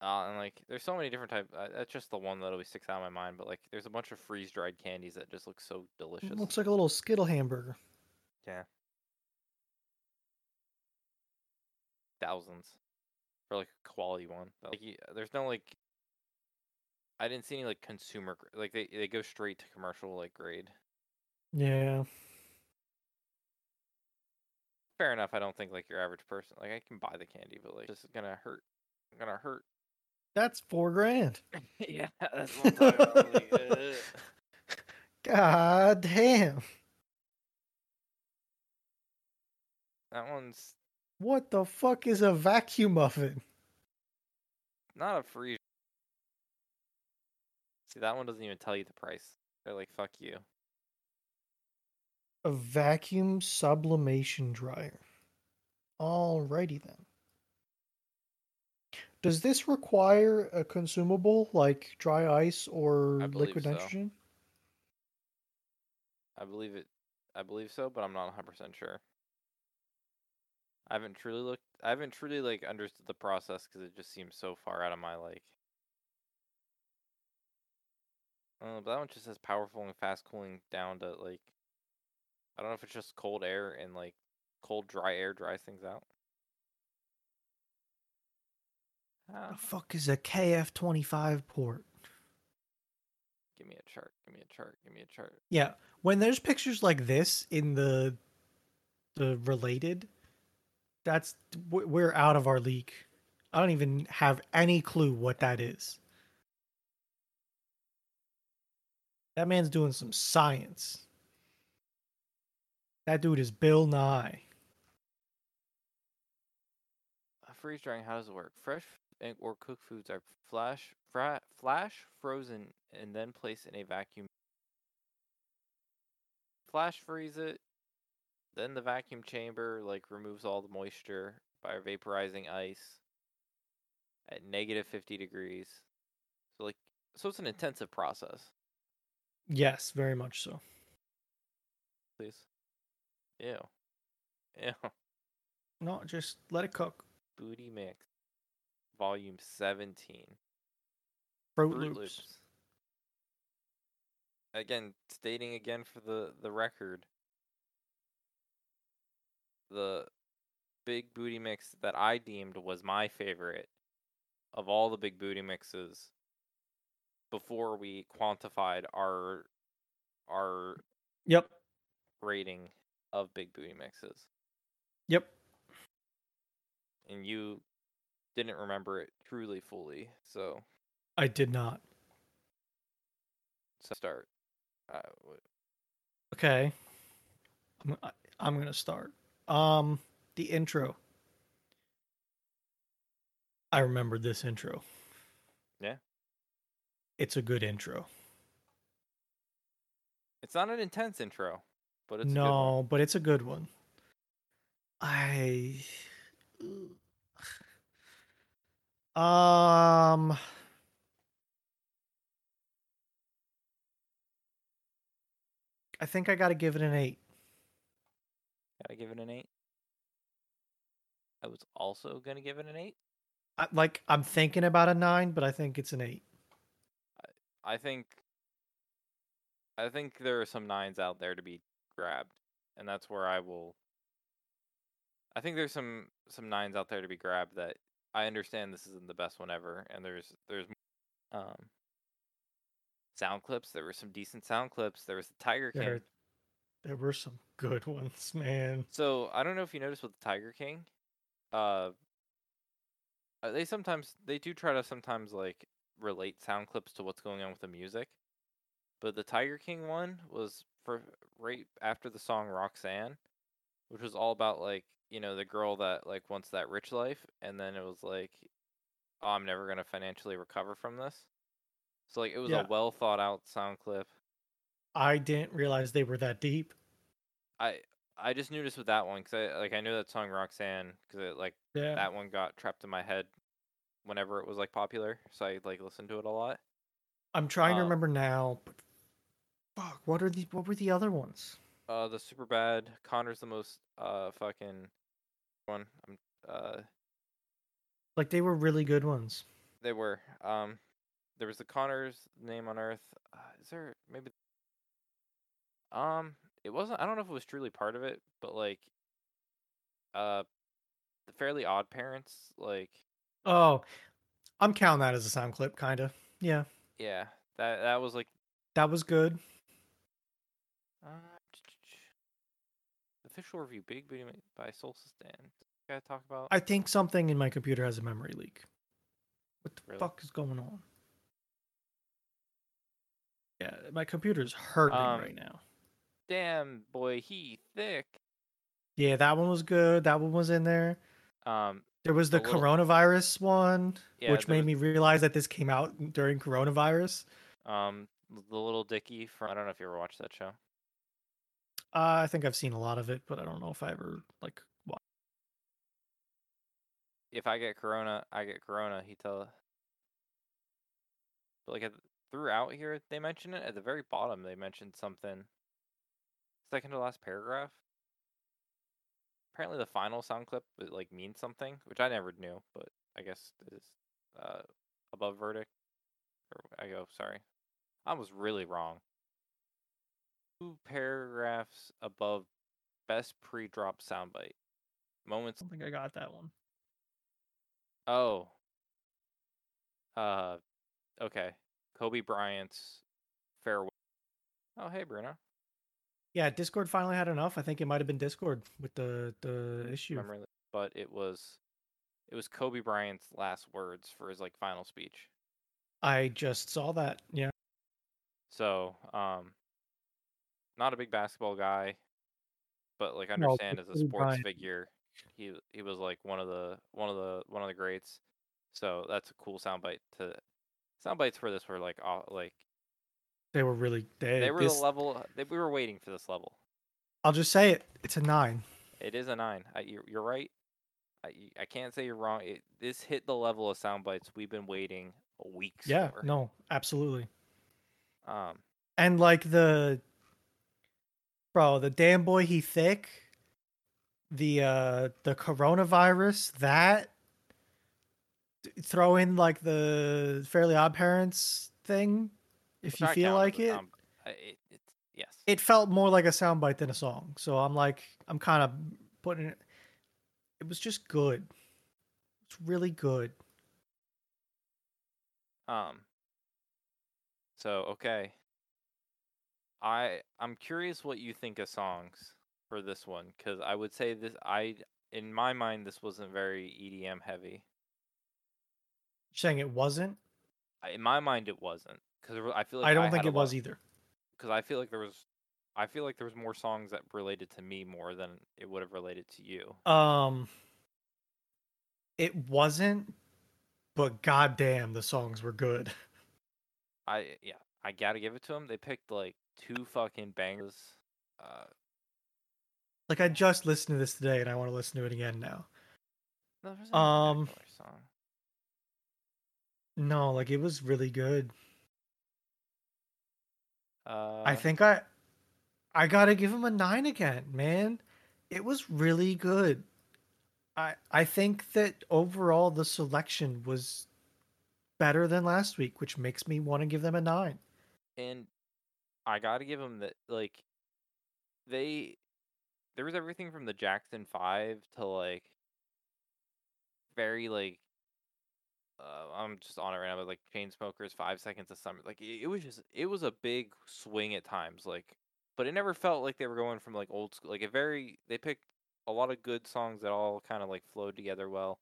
Uh, and like, there's so many different types. Uh, that's just the one that always sticks out in my mind. But like, there's a bunch of freeze dried candies that just look so delicious. It looks like a little Skittle hamburger. Yeah. thousands for like a quality one. But, Like, y- there's no like. I didn't see any like consumer like they they go straight to commercial like grade. Yeah. Fair enough. I don't think like your average person like I can buy the candy, but like this is gonna hurt. Gonna hurt. That's four grand. yeah, that's what I'm talking about. Like, uh, God damn. that one's What the fuck is a vacuum oven? not a free. See, that one doesn't even tell you the price. They're like, "Fuck you." A vacuum sublimation dryer. Alrighty then. Does this require a consumable like dry ice or liquid so. nitrogen? I believe it. I believe so, but I'm not 100 percent sure. I haven't truly looked. I haven't truly like understood the process because it just seems so far out of my like. Uh, but that one just says powerful and fast cooling down to like. I don't know if it's just cold air and like cold dry air dries things out. The fuck is a KF25 port? give me a chart. Give me a chart. Give me a chart. Yeah, when there's pictures like this in the the related, that's we're out of our league. I don't even have any clue what that is. That man's doing some science. That dude is Bill Nye. Freeze drying. How does it work? Fresh and or cooked foods are flash, fra- flash frozen, and then placed in a vacuum. Flash freeze it, then the vacuum chamber like removes all the moisture by vaporizing ice at negative fifty degrees. So like, so it's an intensive process. Yes, very much so. Please. Ew. Ew. No, just let it cook. Booty mix. Volume seventeen. Fruit, Froot Loops. Loops. Again, stating again for the the record, the big booty mix that I deemed was my favorite of all the big booty mixes before we quantified our our Yep. rating of big booty mixes. Yep. And you didn't remember it truly fully. So, I did not. so start. Uh, Okay. I'm, I'm gonna start. Um, the intro. I remembered this intro. Yeah. It's a good intro. it's not an intense intro, but it's a good one. no, but it's a good one. I. Um. I think I got to give it an eight. Gotta give it an eight. I was also gonna give it an eight. I, like I'm thinking about a nine, but I think it's an eight. I think. I think there are some nines out there to be grabbed, and that's where I will. I think there's some some nines out there to be grabbed that I understand this isn't the best one ever, and there's there's um sound clips. There were some decent sound clips. There was the Tiger King. There, there were some good ones, man. So I don't know if you noticed with the Tiger King, uh, uh, they sometimes they do try to sometimes like relate sound clips to what's going on with the music. But the Tiger King one was for right after the song Roxanne, which was all about like you know the girl that like wants that rich life, and then it was like, oh, I'm never gonna financially recover from this. So like it was Yeah. a well thought out sound clip. I didn't realize they were that deep. I I just noticed with that one because I like I know that song Roxanne because it like Yeah. that one got trapped in my head whenever it was like popular, so I like listened to it a lot. I'm trying to Um, remember now, but fuck, what are the what were the other ones? Uh, the super bad Connor's the most uh fucking one. I'm uh Like they were really good ones. they were um there was the Connor's name on Earth. Uh, is there maybe um it wasn't I don't know if it was truly part of it, but like uh the Fairly Odd Parents like Oh, I'm counting that as a sound clip, kind of. Yeah, yeah that that was like that was good. Uh, official review Big Booty by Soul Stand. Gotta talk about I think something in my computer has a memory leak. What the Really? fuck is going on? Yeah, my computer's hurting Um, right now. damn boy he thick. Yeah, that one was good. That one was in there. Um There was the The little- coronavirus one, Yeah, which made was- me realize that this came out during coronavirus. Um, the Lil Dicky from I don't know if you ever watched that show. Uh, I think I've seen a lot of it, but I don't know if I ever like. Wa- If I get corona, I get corona. He tell. But like at, throughout here, they mention it at the very bottom. They mentioned something. Second to last paragraph. Apparently, the final sound clip like means something, which I never knew, but I guess is uh, above verdict. Or I go sorry, I was really wrong. Two paragraphs above best pre-drop soundbite. Moments I don't think I got that one. Oh. Uh, okay. Kobe Bryant's farewell. Oh, hey, Bruno. Yeah, Discord finally had enough. I think it might have been Discord with the the issue. Remember, but it was, it was Kobe Bryant's last words for his like final speech. I just saw that. Yeah. So, um, not a big basketball guy, but like No, understand as a sports Bryant. figure, he he was like one of the one of the one of the greats. So that's a cool soundbite to. Soundbites for this were like aw- like They were really they, they were this, the level they, we were waiting for this level. I'll just say it. It's a nine. It is a nine. I, you're, you're right. I, I can't say you're wrong. It, this hit the level of sound bites we've been waiting weeks Yeah. for. No. Absolutely. Um, And like the bro, the damn boy he thick, the uh the coronavirus, that throw in like the Fairly Odd Parents thing, if you feel like it. sound- I- it, yes. It felt more like a soundbite than a song. So I'm like I'm kind of putting it it was just good. It's really good. Um. So okay. I I'm curious what you think of songs for this one because I would say this I in my mind this wasn't very EDM heavy. You're saying it wasn't? I- In my mind it wasn't because I feel like I don't had think it was lot- either. because I feel like there was, I feel like there was more songs that related to me more than it would have related to you. Um, it wasn't, but goddamn, the songs were good. I yeah, I gotta give it to them. They picked like two fucking bangers. Uh, Like I just listened to this today, and I want to listen to it again now. no, Um. No, like it was really good. Uh, I think I, I gotta give him a nine again, man. It was really good. I I think that overall the selection was better than last week, which makes me want to give them a nine. and I gotta give them that like they there was everything from the Jackson Five to like very like uh, I'm just on it right now, but like Chainsmokers, Five Seconds of Summer, like it, it was just it was a big swing at times, like, but it never felt like they were going from like old school, like a very they picked a lot of good songs that all kind of like flowed together well,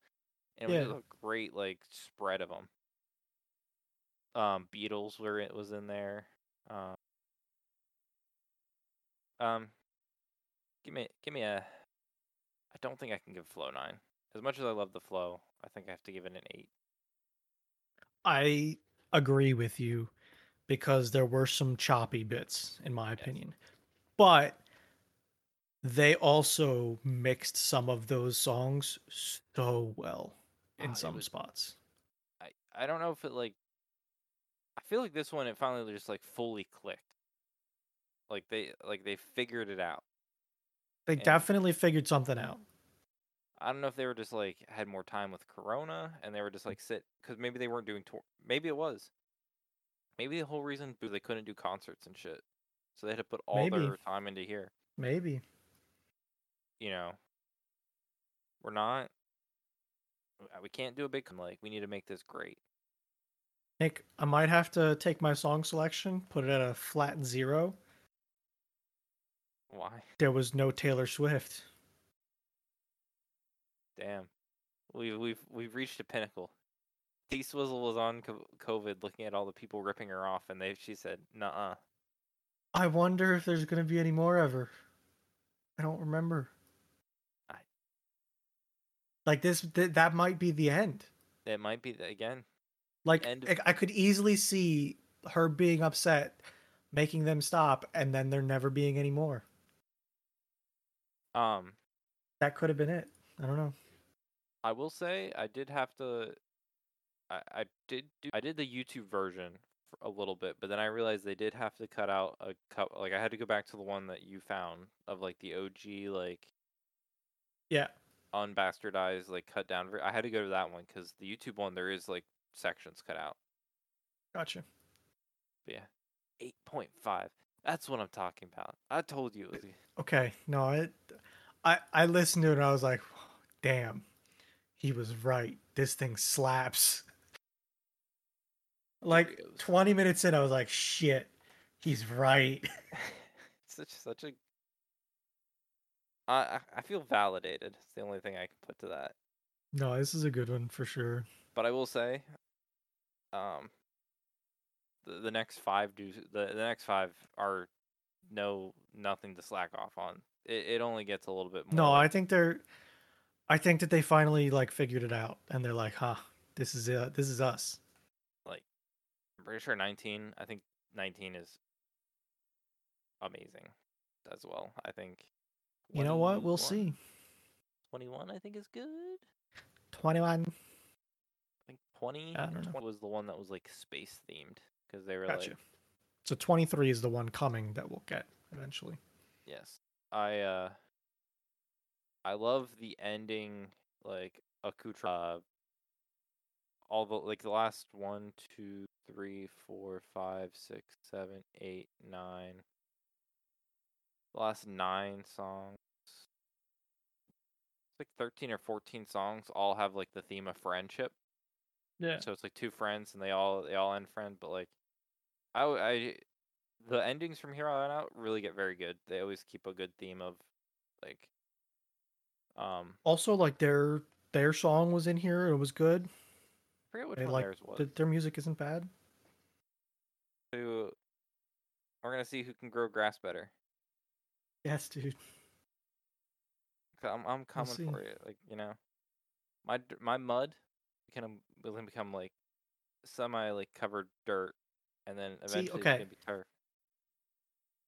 and it was Yeah. just a great like spread of them. Um, Beatles were it was in there. Um, um, give me give me a. I don't think I can give Flow nine. As much as I love the flow, I think I have to give it an eight. I agree with you because there were some choppy bits, in my Yes. opinion. But they also mixed some of those songs so well in it some was- spots. I I don't know if it like. I feel like this one it finally just like fully clicked. Like they like they figured it out. They And- definitely figured something out. I don't know if they were just like had more time with Corona and they were just like sit because maybe they weren't doing tour. Maybe it was. Maybe the whole reason they couldn't do concerts and shit, so they had to put all Maybe. their time into here. Maybe. You know, we're not. uh, We can't do a big like. We need to make this great. Nick, I might have to take my song selection, put it at a flat zero. Why? There was no Taylor Swift. Damn. We we've we've reached a pinnacle. T Swizzle was on COVID, looking at all the people ripping her off, and they she said, "Nuh-uh." I wonder if there's going to be any more ever. I don't remember. I- Like this, th- that might be the end. It might be the, again. Like End of- I- I could easily see her being upset, making them stop, and then there never being any more. Um, That could have been it. I don't know. I will say I did have to. I I did do I did the YouTube version for a little bit, but then I realized they did have to cut out a cut. Like I had to go back to the one that you found of like the OG like Yeah. unbastardized like cut down. I had to go to that one because the YouTube one there is like sections cut out. Gotcha. But yeah, eight point five. That's what I'm talking about. I told you. It was, Okay. No, it. I I listened to it and I was like, damn, he was right. This thing slaps. Like was- 20 minutes in, I was like, shit, he's right. such such a. I I feel validated. It's the only thing I can put to that. No, this is a good one for sure. But I will say, um, the, the next five do the, the next five are no nothing to slack off on. It it only gets a little bit more. No, I think they're. I think that they finally like figured it out, and they're like, "Huh, this is it. This is us." like I'm pretty sure 19. I think 19 is amazing as well. I think. You know what? We'll see. 21, I think is good. Twenty-one. I think 20, I don't know. 20 was the one that was like space themed because they were Gotcha. like So twenty-three is the one coming that we'll get eventually. Yes. I uh I love the ending like Akutra uh, all the like the last one, two, three, four, five, six, seven, eight, nine. The last nine songs. It's like thirteen or fourteen songs all have like the theme of friendship. Yeah. So it's like two friends and they all they all end friend, but like I I the endings from here on out really get very good. They always keep a good theme of like um Also, like their their song was in here. It was good. I forget which They one like theirs was. th- their music isn't bad. Who we're gonna see who can grow grass better. Yes, dude. I'm I'm coming see. for you. Like you know, my my mud can will become like semi like covered dirt, and then See, okay. be turf.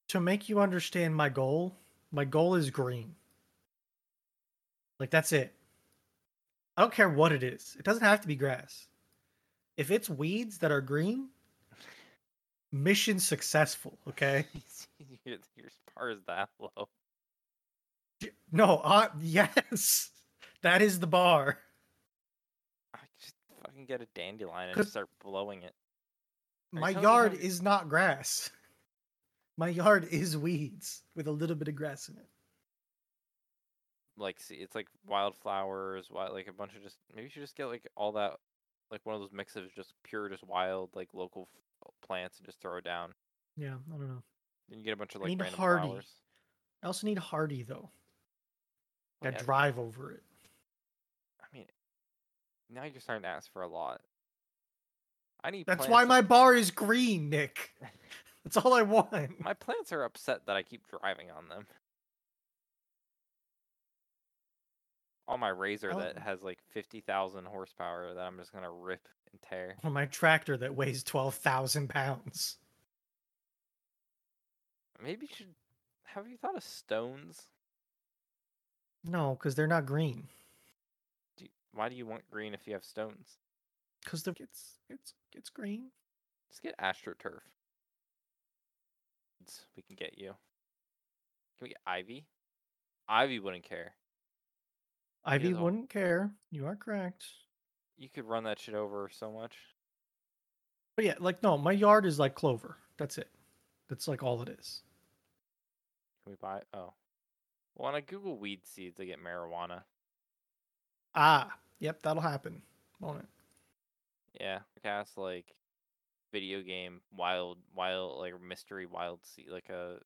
To make you understand my goal, my goal is green. Like that's it. I don't care what it is. It doesn't have to be grass. If it's weeds that are green, mission successful. Okay. your bar is that low. No, uh, yes, that is the bar. I just fucking get a dandelion and start blowing it. My yard is not grass. My yard is weeds with a little bit of grass in it. Like, see, it's like wildflowers, wild, like a bunch of just. Maybe you should just get like all that, like one of those mixes, just pure, just wild, like local f- uh, plants, and just throw it down. Yeah, I don't know. Then you get a bunch of I like need random hardy. flowers. I also need hardy though. Got yeah, drive over it. I mean, now you're starting to ask for a lot. I need. That's why my bar is green, Nick. That's all I want. my plants are upset that I keep driving on them. On my razor Oh. that has like fifty thousand horsepower that I'm just gonna rip and tear. Or my tractor that weighs 12,000 pounds. Maybe you should. Have you thought of stones? No, because they're not green. Do you, why do you want green if you have stones? Because the it's it's it's green. Just get astroturf. We can get you. Can we get ivy? Ivy wouldn't care. Ivy wouldn't care. You are correct. You could run that shit over so much. But yeah, like no, my yard is like clover. That's it. That's like all it is. Can we buy? Oh, well, when I Google weed seeds, I get marijuana. Ah, yep, that'll happen, won't it? Yeah, cast like video game wild, wild like mystery wild seed, like a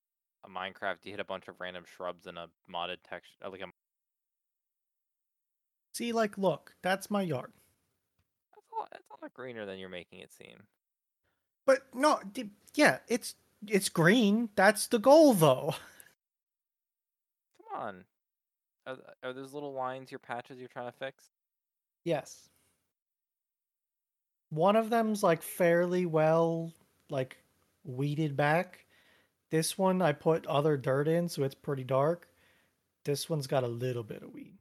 a Minecraft. You hit a bunch of random shrubs and a modded text, uh, like a. See, like, look, that's my yard. That's a lot, that's a lot greener than you're making it seem. But no, d- yeah, it's it's green. That's the goal, though. Come on. Are, are those little lines your patches you're trying to fix? Yes. One of them's like fairly well like weeded back. This one I put other dirt in, so it's pretty dark. This one's got a little bit of weed.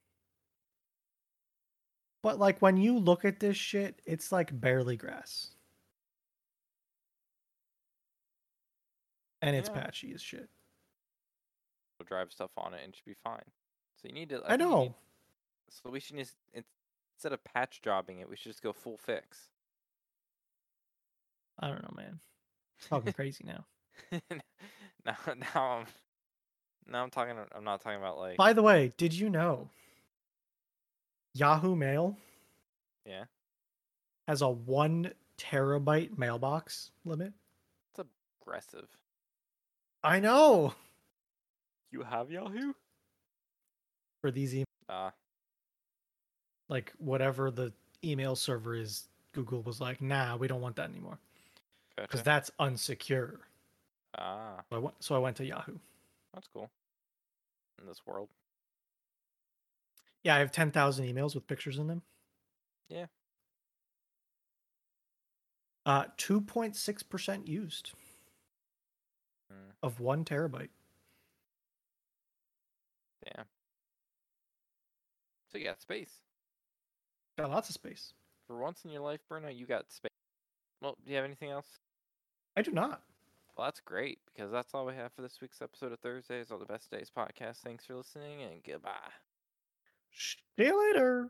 But like when you look at this shit, it's like barely grass. And it's Yeah. patchy as shit. We'll drive stuff on it and it should be fine. So you need to. I think know. need- so we should just in- instead of patch jobbing it, we should just go full fix. I don't know, man. Talking crazy now. now, now I'm, now I'm talking. I'm not talking about like. By the way, did you know Yahoo Mail Yeah, has a one terabyte mailbox limit? it's aggressive. I know You have Yahoo? for these e- Ah, like whatever the email server is. Google was like, "Nah, we don't want that anymore because gotcha. that's unsecure." ah, So I went, so I went to Yahoo. that's cool. In this world, Yeah, I have ten thousand emails with pictures in them. Yeah. Uh, two point six percent used Mm. of one terabyte. damn. So you got space. Got lots of space. For once in your life, Bruno, you got space. Well, do you have anything else? I do not. Well, that's great because that's all we have for this week's episode of Thursdays, all the best days podcast. Thanks for listening and goodbye. See you later.